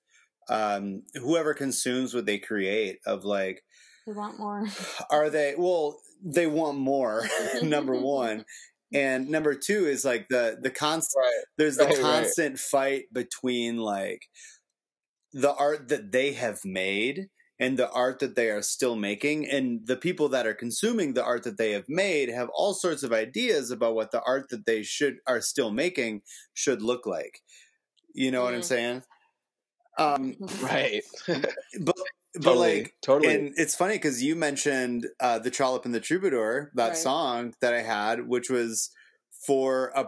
um, whoever consumes what they create of like they want more [sighs] are they well they want more [laughs] number one and number two is like the the constant right. there's the right, constant right. fight between like the art that they have made and the art that they are still making and the people that are consuming the art that they have made have all sorts of ideas about what the art that they should are still making should look like you know mm. what i'm mm-hmm. saying um, [laughs] right [laughs] but but totally, like totally and it's funny because you mentioned uh the trollop and the troubadour that right. song that i had which was for a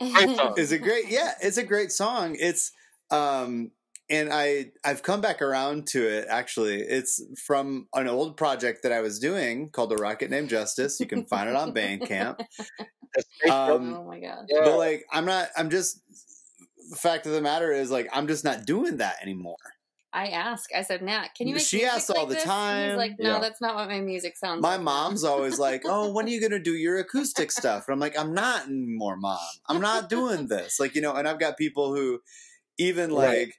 [laughs] is a great yeah it's a great song it's um and i i've come back around to it actually it's from an old project that i was doing called The rocket named justice you can find it on bandcamp um, oh my god but like i'm not i'm just the fact of the matter is like i'm just not doing that anymore I ask. I said, Nat, can you make She asks all like the this? time. he's like, no, yeah. that's not what my music sounds my like. My mom's always like, oh, when are you going to do your acoustic [laughs] stuff? And I'm like, I'm not anymore, mom. I'm not doing this. Like, you know, and I've got people who even like,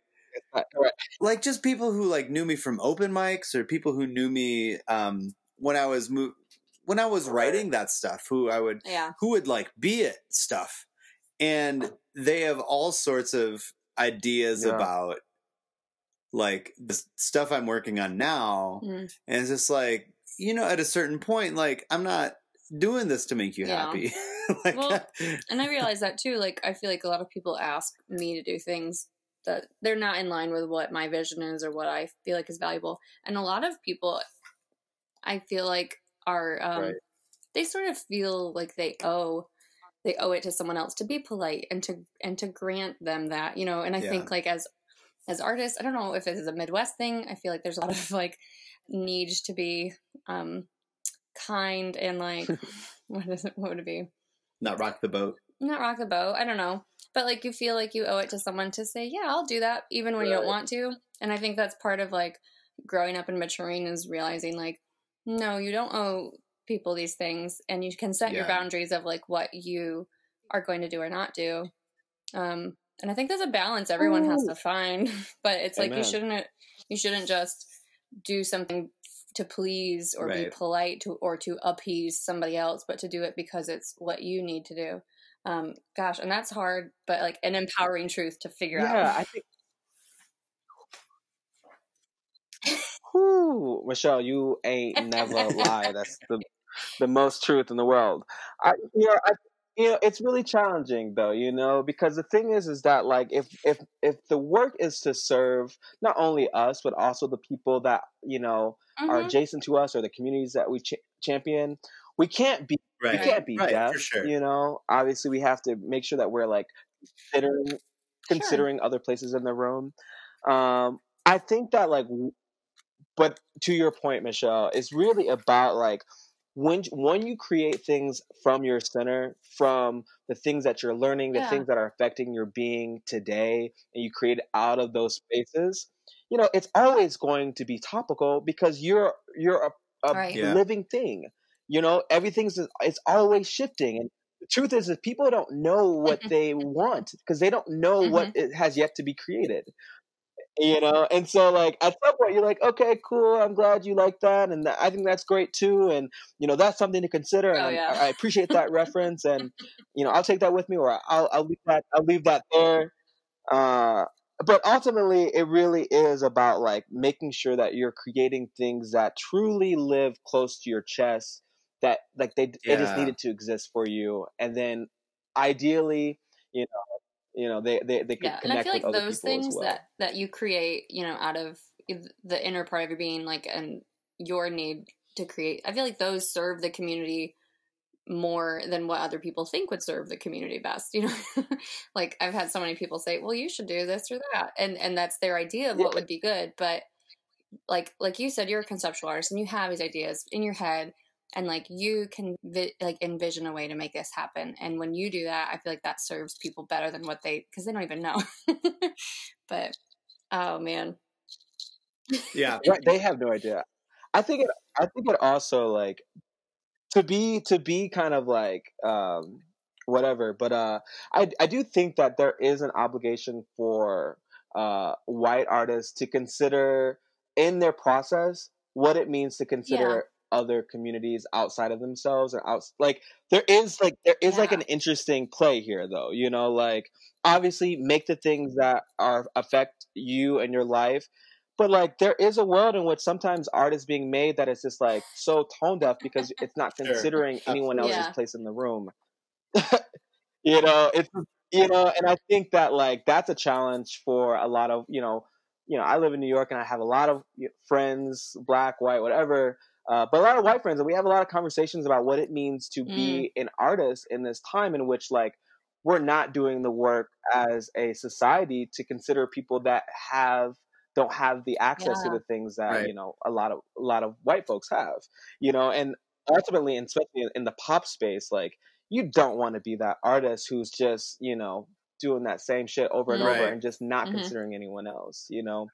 right. Right. like just people who like knew me from open mics or people who knew me um, when I was mo- when I was writing that stuff, who I would, yeah. who would like be it stuff. And they have all sorts of ideas yeah. about like the stuff I'm working on now. Mm. And it's just like, you know, at a certain point, like I'm not doing this to make you yeah. happy. [laughs] like, well, [laughs] and I realize that too. Like, I feel like a lot of people ask me to do things that they're not in line with what my vision is or what I feel like is valuable. And a lot of people, I feel like, are um, right. they sort of feel like they owe they owe it to someone else to be polite and to and to grant them that you know and i yeah. think like as as artists i don't know if it is a midwest thing i feel like there's a lot of like need to be um kind and like [laughs] what is it what would it be not rock the boat not rock the boat i don't know but like you feel like you owe it to someone to say yeah i'll do that even when right. you don't want to and i think that's part of like growing up and maturing is realizing like no you don't owe people these things and you can set yeah. your boundaries of like what you are going to do or not do um and i think there's a balance everyone Ooh. has to find [laughs] but it's Amen. like you shouldn't you shouldn't just do something to please or right. be polite to or to appease somebody else but to do it because it's what you need to do um gosh and that's hard but like an empowering truth to figure yeah, out yeah i think [laughs] Whew, Michelle, you ain't never lie. That's the the most truth in the world. I, you know, I, you know, it's really challenging though, you know, because the thing is, is that like if if if the work is to serve not only us but also the people that you know mm-hmm. are adjacent to us or the communities that we ch- champion, we can't be right. we can't be right, deaf. Sure. You know, obviously we have to make sure that we're like considering considering sure. other places in the room. Um, I think that like, but to your point, Michelle, it's really about like when when you create things from your center, from the things that you're learning, the yeah. things that are affecting your being today, and you create out of those spaces, you know, it's always going to be topical because you're you're a, a right. living thing. You know, everything's it's always shifting, and the truth is that people don't know what they want because they don't know mm-hmm. what it has yet to be created you know and so like at some point you're like okay cool i'm glad you like that and i think that's great too and you know that's something to consider and oh, yeah. I, I, appreciate that reference and you know i'll take that with me or i'll, I'll leave that i'll leave that there uh, but ultimately it really is about like making sure that you're creating things that truly live close to your chest that like they, yeah. they just needed to exist for you and then ideally you know you know they they, they could yeah and i feel like those things well. that that you create you know out of the inner part of your being like and your need to create i feel like those serve the community more than what other people think would serve the community best you know [laughs] like i've had so many people say well you should do this or that and and that's their idea of what would be good but like like you said you're a conceptual artist and you have these ideas in your head and like you can vi- like envision a way to make this happen and when you do that i feel like that serves people better than what they because they don't even know. [laughs] But oh man. Yeah. Right, they have no idea. I think it i think it also like to be to be kind of like um whatever but uh i i do think that there is an obligation for uh white artists to consider in their process what it means to consider other communities outside of themselves or out like there is like there is yeah. like an interesting play here though you know like obviously make the things that are affect you and your life but like there is a world in which sometimes art is being made that is just like so tone deaf because it's not [laughs] considering sure. anyone else's yeah. place in the room [laughs] you know it's you know and i think that like that's a challenge for a lot of you know you know i live in new york and i have a lot of friends black white whatever uh, but a lot of white friends, and we have a lot of conversations about what it means to mm. be an artist in this time in which, like, we're not doing the work as a society to consider people that have don't have the access yeah. to the things that right. you know a lot of a lot of white folks have you know and ultimately and especially in the pop space like you don't want to be that artist who's just you know doing that same shit over and right. over and just not mm-hmm. considering anyone else you know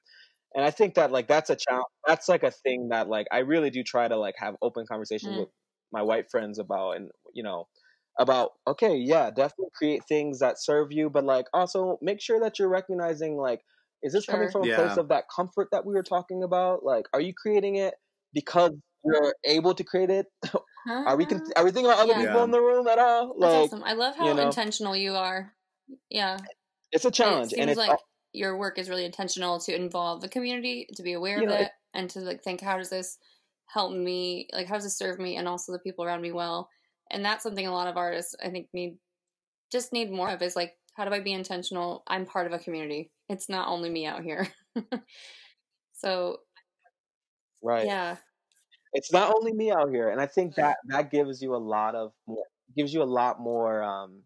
and I think that like that's a challenge. That's like a thing that like I really do try to like have open conversations mm. with my white friends about, and you know, about okay, yeah, definitely create things that serve you, but like also make sure that you're recognizing like, is this sure. coming from a yeah. place of that comfort that we were talking about? Like, are you creating it because you're able to create it? [laughs] are we con- are we thinking about other yeah. people in the room at all? Like, That's awesome. I love how you know, intentional you are. Yeah, it's a challenge, it and it's like your work is really intentional to involve the community, to be aware of it, and to like think how does this help me, like how does this serve me, and also the people around me well. and that's something a lot of artists I think need just need more of is like how do I be intentional? I'm part of a community. It's not only me out here. [laughs] so right. Yeah. It's not only me out here. And I think that that gives you a lot of more gives you a lot more um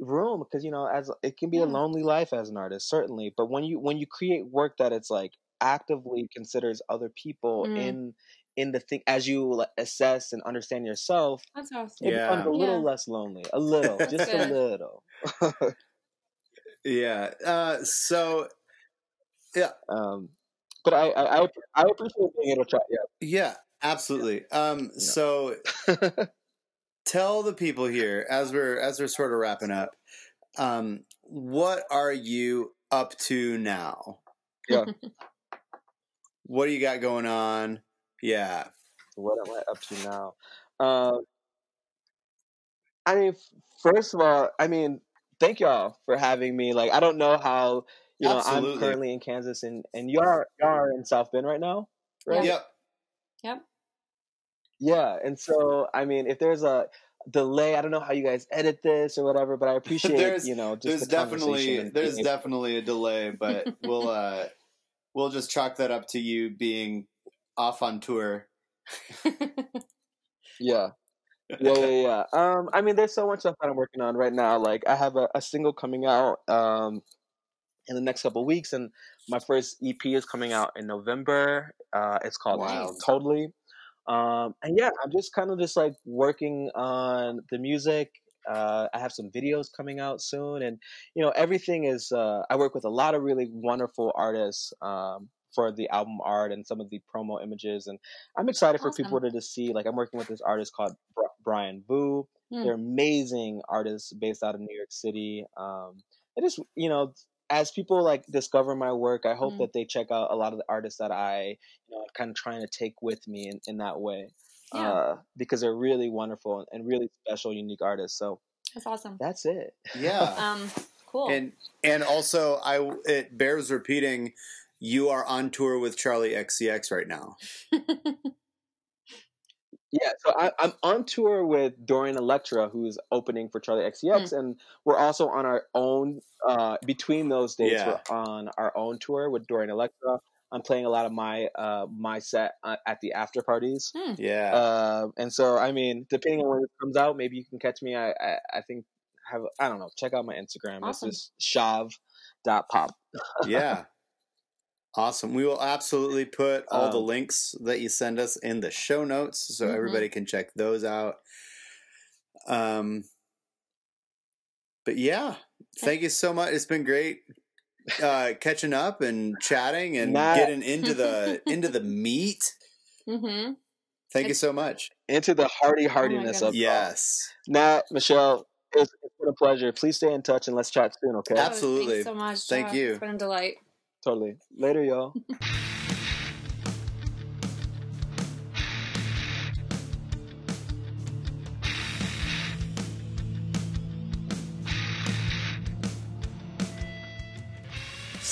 room because you know as it can be yeah. a lonely life as an artist certainly but when you when you create work that it's like actively considers other people mm. in in the thing as you assess and understand yourself That's awesome. it yeah. becomes a little yeah. less lonely a [laughs] little just a little [laughs] yeah uh so yeah um but I, I i appreciate being able to try yeah yeah absolutely um so [laughs] tell the people here as we're as we're sort of wrapping up um what are you up to now? Yeah. [laughs] What do you got going on? Yeah. What am i up to now? Um i mean first of all i mean thank y'all for having me. Like i don't know how you know Absolutely. i'm currently in kansas and and you are you are in south bend right now right? Yep. Yep yeah, and so I mean, if there's a delay, I don't know how you guys edit this or whatever, but I [laughs] appreciate you know just there's the definitely there's definitely a delay, but [laughs] we'll uh we'll just chalk that up to you being off on tour. yeah. yeah, yeah, yeah. Um, I mean, there's so much stuff that I'm working on right now. Like, I have a, a single coming out um, in the next couple weeks, and my first EP is coming out in November. Uh, it's called wow. Totally. Um, and yeah, I'm just kind of just like working on the music. Uh, I have some videos coming out soon, and you know everything is. Uh, I work with a lot of really wonderful artists um, for the album art and some of the promo images, and I'm excited awesome. for people to just see. Like I'm working with this artist called Brian Boo. Mm. They're amazing artists based out of New York City. Um, I just you know as people like discover my work, I hope mm that they check out a lot of the artists that I, you know, kind of trying to take with me in, in that way, yeah. uh, because they're really wonderful and really special, unique artists. So that's awesome. That's it. Yeah. [laughs] um. Cool. And and also, I it bears repeating, you are on tour with Charli XCX right now. [laughs] Yeah, so I, am on tour with Dorian Electra, who's opening for Charli XCX, mm. and we're also on our own. Uh, between those dates, yeah. we're on our own tour with Dorian Electra. I'm playing a lot of my uh, my set uh, at the after parties. Mm. Yeah, uh, and so I mean, depending on when it comes out, maybe you can catch me. I I, I think have I don't know. Check out my Instagram. Awesome. This is shav dot pop. yeah, Awesome. We will absolutely put all um, the links that you send us in the show notes so mm-hmm. everybody can check those out. Um but yeah, thank you so much. It's been great uh catching up and chatting and Matt. getting [laughs] into the into the meat. Mm-hmm. Thank you so much. Into the hearty heartiness oh of yes. Now, Michelle, it's, it's been a pleasure. Please stay in touch and let's chat soon, okay? Absolutely. Oh, so much. Thank you. It's been a delight. Totally. Later, y'all. [laughs]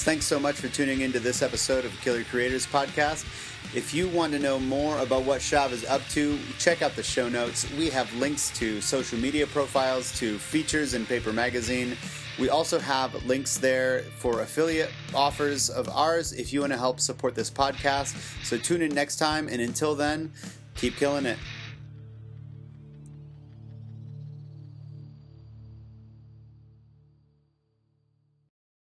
Thanks so much for tuning into this episode of Killer Creators Podcast. If you want to know more about what Shav is up to, check out the show notes. We have links to social media profiles, to features in Paper Magazine, we also have links there for affiliate offers of ours if you want to help support this podcast. So tune in next time, and until then, keep killing it.